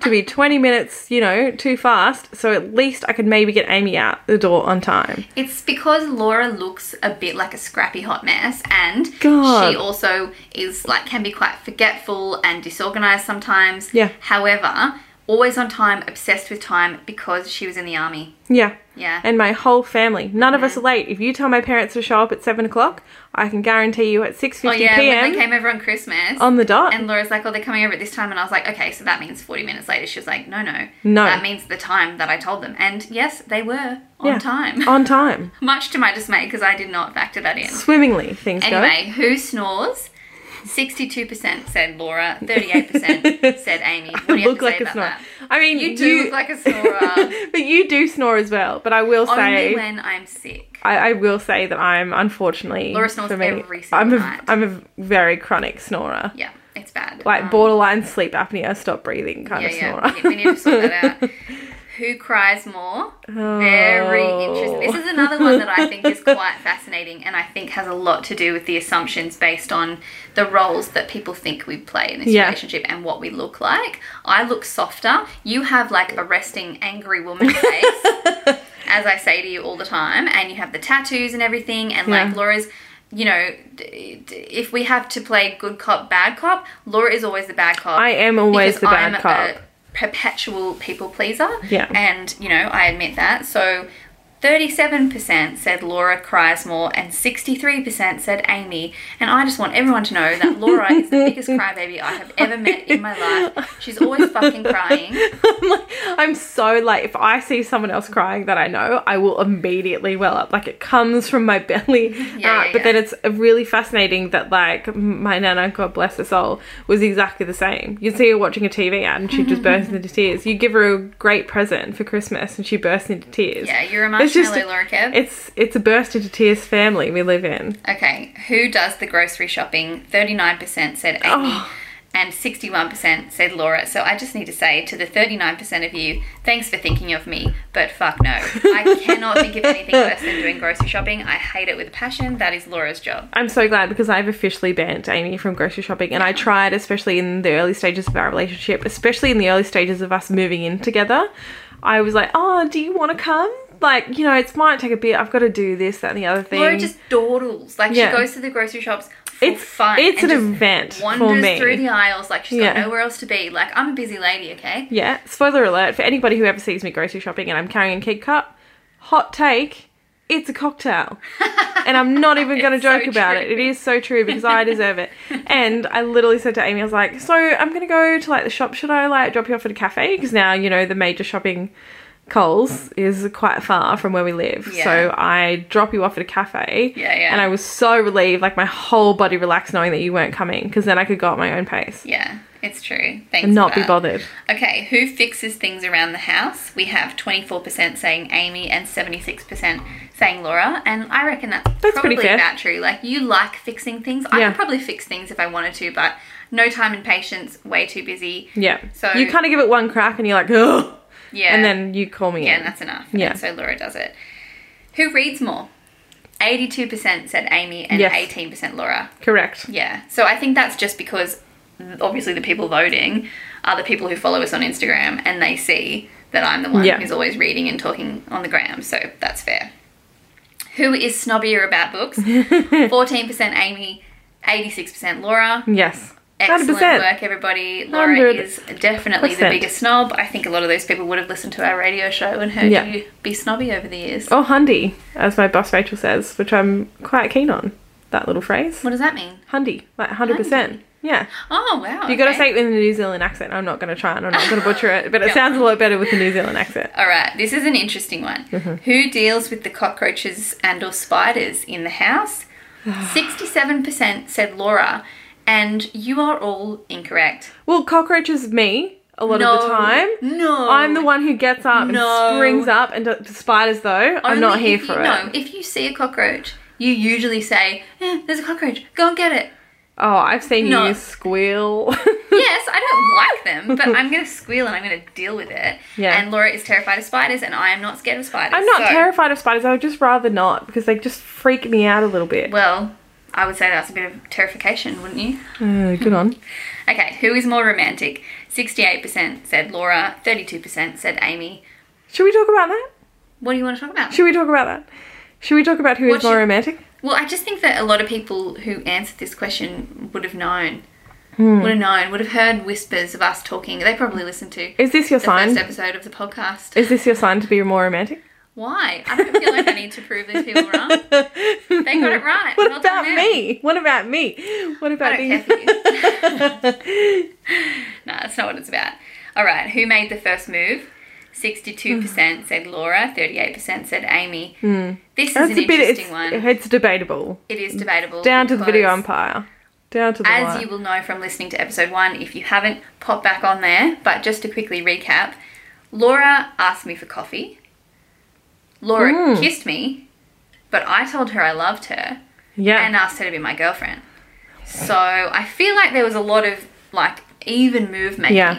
to be 20 minutes, you know, too fast. So at least I could maybe get Amy out the door on time. It's because Laura looks a bit like a scrappy hot mess and God. she also is like can be quite forgetful and disorganized sometimes. Yeah. However, always on time, obsessed with time because she was in the army. Yeah. Yeah. And my whole family. None of us are late. If you tell my parents to show up at 7 o'clock, I can guarantee you at 6.50 oh yeah, p.m. when they came over on Christmas. on the dot. and Laura's like, oh, they're coming over at this time. And I was like, okay, so that means 40 minutes later. She was like, no, no. No. That means the time that I told them. And yes, they were on Yeah. time. *laughs* on time. Much to my dismay because I did not factor that in. Swimmingly, things Anyway, who snores? 62% said Laura, 38% *laughs* said Amy. What do you have look to like say a about snore. that? I mean, You do look like a snorer. *laughs* but you do snore as well. But I will say Only say, when I'm sick. I, I will say that I'm unfortunately Laura snores for me, every single I'm a, night. I'm a very chronic snorer, Yeah, it's bad. like Um, borderline sleep apnea, stop breathing kind Yeah, of yeah. snorer. We need, we need to sort that out. *laughs* Who cries more? Very Oh. interesting. This is oh. another one that I think is *laughs* quite fascinating and I think has a lot to do with the assumptions based on the roles that people think we play in this Yeah. relationship and what we look like. I look softer. You have like a resting, angry woman *laughs* face, as I say to you all the time, and you have the tattoos and everything. And like Laura's, you know, if we have to play good cop, bad cop, Laura is always the bad cop I am always the bad I'm cop. Perpetual people pleaser. Yeah. And, you know, I admit that. So 37% said Laura cries more and 63% said Amy. And I just want everyone to know that Laura is the biggest *laughs* crybaby I have ever met in my life. She's always fucking crying. *laughs* I'm, like, I'm so like, if I see someone else crying that I know, I will immediately well up. Like it comes from my *laughs* belly. Yeah, out. yeah, but yeah. then it's really fascinating that like my nana, God bless her soul, was exactly the same. You'd see her watching a TV ad and she'd just burst into tears. You give her a great present for Christmas and she bursts into tears. Yeah, you're a It's just- marshmallow, Laura Kev. It's it's a burst into tears family we live in. Okay, who does the grocery shopping? 39% said Amy. Oh. And 61% said Laura. So I just need to say to the 39% of you, thanks for thinking of me, but fuck no. I *laughs* cannot think of anything worse than doing grocery shopping. I hate it with a passion. That is Laura's job. I'm so glad because I've officially banned Amy from grocery shopping and I tried especially in the early stages of our relationship, especially in the early stages of us moving in together. I was like, "Oh, do you want to come?" Like, you know, it might take a bit. I've got to do this, that, and the other thing. Laura just dawdles. Like Yeah. she goes to the grocery shops for It's- fun. it's an event for Wanders me. through the aisles like she's got nowhere else to be. Like I'm a busy lady, okay? yeah. Spoiler alert for anybody who ever sees me grocery shopping and I'm carrying a KeepCup. Hot take. It's a cocktail. *laughs* And I'm not even going to It's so joke about true. it. It is so true because I deserve it. *laughs* And I literally said to Amy, I was like, so I'm going to go to like the shop. Should I like drop you off at a cafe? Because now, you know, the major shopping Coles is quite far from where we live. Yeah. So I drop you off at a cafe. Yeah, yeah. And I was so relieved, like my whole body relaxed knowing that you weren't coming because then I could go at my own pace Yeah, it's true. Thanks. and not be bothered. Okay, who fixes things around the house? We have 24% saying Amy and 76% saying Laura, and I reckon that's, That's probably pretty fair. about true. Like, you like fixing things. Yeah. I could probably fix things if I wanted to, but no time and patience, way too busy. Yeah. So- you kind of give it one crack and you're like, ugh. Yeah. And then you call me yeah, in. and that's enough. Yeah. And so Laura does it. Who reads more? 82% said Amy and Yes. 18% Laura. Correct. Yeah. So I think that's just because obviously the people voting are the people who follow us on Instagram and they see that I'm the one Yeah. who's always reading and talking on the gram. So that's fair. Who is snobbier about books? *laughs* 14% Amy, 86% Laura. Yes. Excellent 100%. work, everybody. Laura 100%. is definitely the biggest snob. I think a lot of those people would have listened to our radio show and heard Yeah. you be snobby over the years. Or hundy, as my boss Rachel says, which I'm quite keen on. That little phrase. What does that mean? Hundy. Like 100%. Yeah. Oh, wow. You gotta say it with a New Zealand accent. I'm not gonna try and I'm not gonna butcher it, but it *laughs* sounds a lot better with the New Zealand accent. All right, this is an interesting one. Mm-hmm. Who deals with the cockroaches and or spiders in the house? *sighs* 67% said Laura, and you are all incorrect. Well, cockroaches me a lot no, of the time. No. I'm the one who gets up No. and springs up and do- spiders though. I'm not here for you, it. No, if you see a cockroach, you usually say, eh, there's a cockroach, go and get it. Oh, I've seen No. you squeal. *laughs* yes, I don't like them, but I'm going to squeal and I'm going to deal with it. Yeah. And Laura is terrified of spiders, and I am not scared of spiders. I'm not so- terrified of spiders. I would just rather not because they just freak me out a little bit. Well, I would say that's a bit of terrification, wouldn't you? Uh, good on. *laughs* Okay, who is more romantic? 68% said Laura, 32% said Amy. Should we talk about that? What do you want to talk about? Should we talk about that? Should we talk about who is What more should- romantic? Well, I just think that a lot of people who answered this question would have known. Hmm. Would have known, would have heard whispers of us talking. They probably listened to Is this your the sign? first episode of the podcast. Is this your sign to be more romantic? Why? I don't feel like I need to prove these people wrong. They got it right. What Well about me? What about me? What about me? care for you. *laughs* *laughs* no, that's not what it's about. All right, who made the first move? 62% said Laura, 38% said Amy. Hmm. This is an bit. interesting It's, one. it's debatable. It is debatable. Down to the video umpire. Down to the As wire. you will know from listening to episode one, if you haven't, pop back on there. But just to quickly recap, Laura asked me for coffee. Laura Mm. kissed me, but I told her I loved her yeah. and asked her to be my girlfriend. So I feel like there was a lot of like even move making Yeah.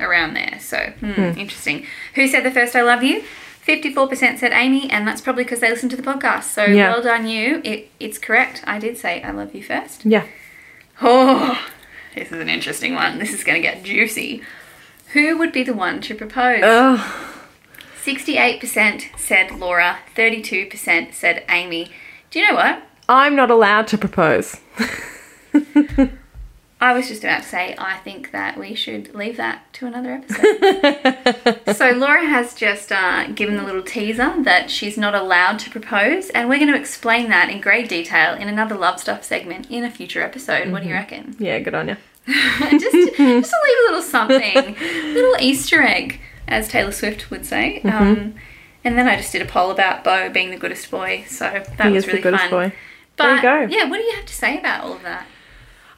around there. So hmm, interesting. Who said the first I love you? 54% said Amy, and that's probably because they listened to the podcast. So Yeah. well done, you. It, it's correct. I did say I love you first. yeah. Oh, this is an interesting one. This is going to get juicy. Who would be the one to propose? Ugh. 68% said Laura, 32% said Amy. Do you know what? I'm not allowed to propose. *laughs* I was just about to say, I think that we should leave that to another episode. *laughs* so, Laura has just uh, given the little teaser that she's not allowed to propose, and we're going to explain that in great detail in another Love Stuff segment in a future episode. What do you reckon? yeah, good on you. *laughs* just, just to leave a little something, a little Easter egg, as Taylor Swift would say. Mm-hmm. Um, and then I just did a poll about Bo being the goodest boy, so that He was is really the goodest fun. boy. But There you go. yeah, what do you have to say about all of that?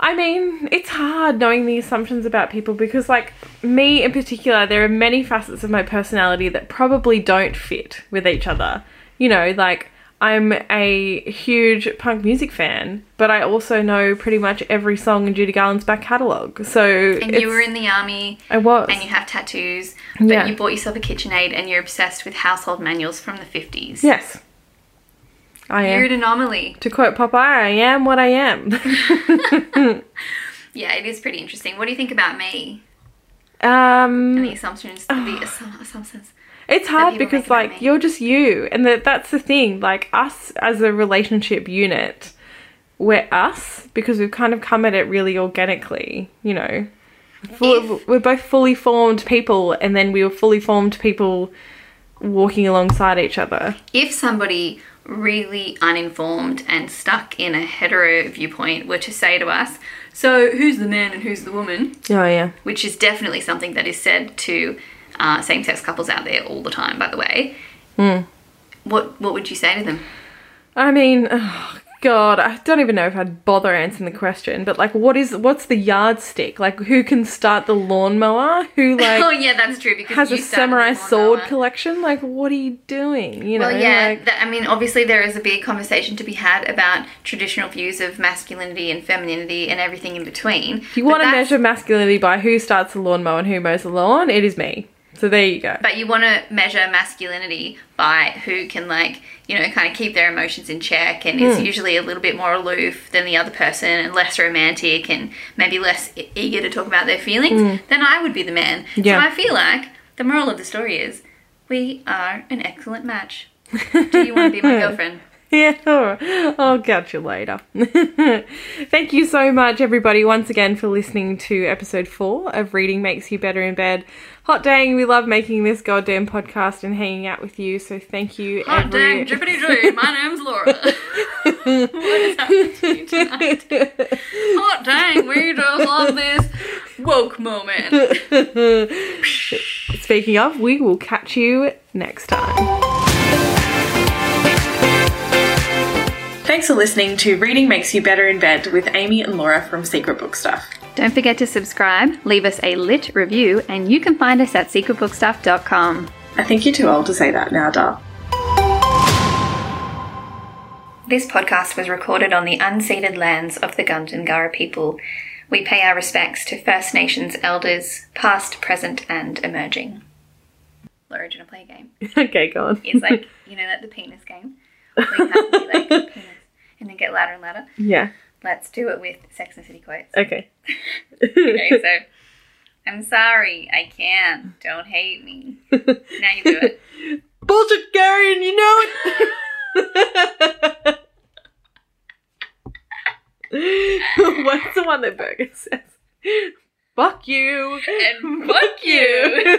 I mean, it's hard knowing the assumptions about people because, like, me in particular, there are many facets of my personality that probably don't fit with each other. You know, like, I'm a huge punk music fan, but I also know pretty much every song in Judy Garland's back catalogue. So, And you were in the army, I was. and you have tattoos, but Yeah. you bought yourself a KitchenAid, and you're obsessed with household manuals from the 50s. Yes. I am. Weird anomaly. To quote Popeye, I am what I am. *laughs* Yeah, it is pretty interesting. What do you think about me? um, And the assumptions, the *sighs* assumptions. It's hard because like you're just you, and that that's the thing. Like us as a relationship unit, we're us because we've kind of come at it really organically. You know, Full, If- we're both fully formed people, and then we were fully formed people walking alongside each other. if somebody really uninformed and stuck in a hetero viewpoint were to say to us, so who's the man and who's the woman, Oh yeah, which is definitely something that is said to uh, same-sex couples out there all the time, by the way. What what would you say to them? I mean, oh God, I don't even know if I'd bother answering the question. But like, what is what's the yardstick? Like, who can start the lawnmower? Who *laughs* like oh yeah, that's true because has a samurai sword collection. Like, what are you doing? You know, Well, yeah, like, I mean, obviously there is a big conversation to be had about traditional views of masculinity and femininity and everything in between. if you want to measure masculinity by who starts the lawnmower and who mows the lawn, it is me. So there you go. But you want to measure masculinity by who can, like, you know, kind of keep their emotions in check and Hmm. is usually a little bit more aloof than the other person and less romantic and maybe less eager to talk about their feelings, then I would be the man. Yeah. So I feel like the moral of the story is we are an excellent match. Do you want to be my *laughs* girlfriend? Yeah, I'll catch you later. *laughs* Thank you so much, everybody, once again for listening to episode four of Reading Makes You Better in Bed. Hot dang, we love making this goddamn podcast and hanging out with you. So thank you, Hot every- dang, drippity *laughs* droo, my name's Laura. *laughs* what is happening to you tonight? Hot dang, we just love this woke moment. *laughs* Speaking of, we will catch you next time. Thanks for listening to Reading Makes You Better in Bed with Amy and Laura from Secret Book Stuff. Don't forget to subscribe, leave us a lit review, and you can find us at secretbookstuff.com. I think you're too old to say that now, Dar. This podcast was recorded on the unceded lands of the Gundungurra people. We pay our respects to First Nations elders, past, present, and emerging. Laura, do you want to play a game? *laughs* okay, go on. It's like, you know, that the penis game? *laughs* Where you have to be like, penis, and then get louder and louder. yeah. Let's do it with Sex and City quotes. Okay. *laughs* Okay, so I'm sorry, I can't. Don't hate me. Now you do it. *laughs* Bullshit, Carrie, and you know it. *laughs* What's the one that Berger says? Fuck you. And fuck you.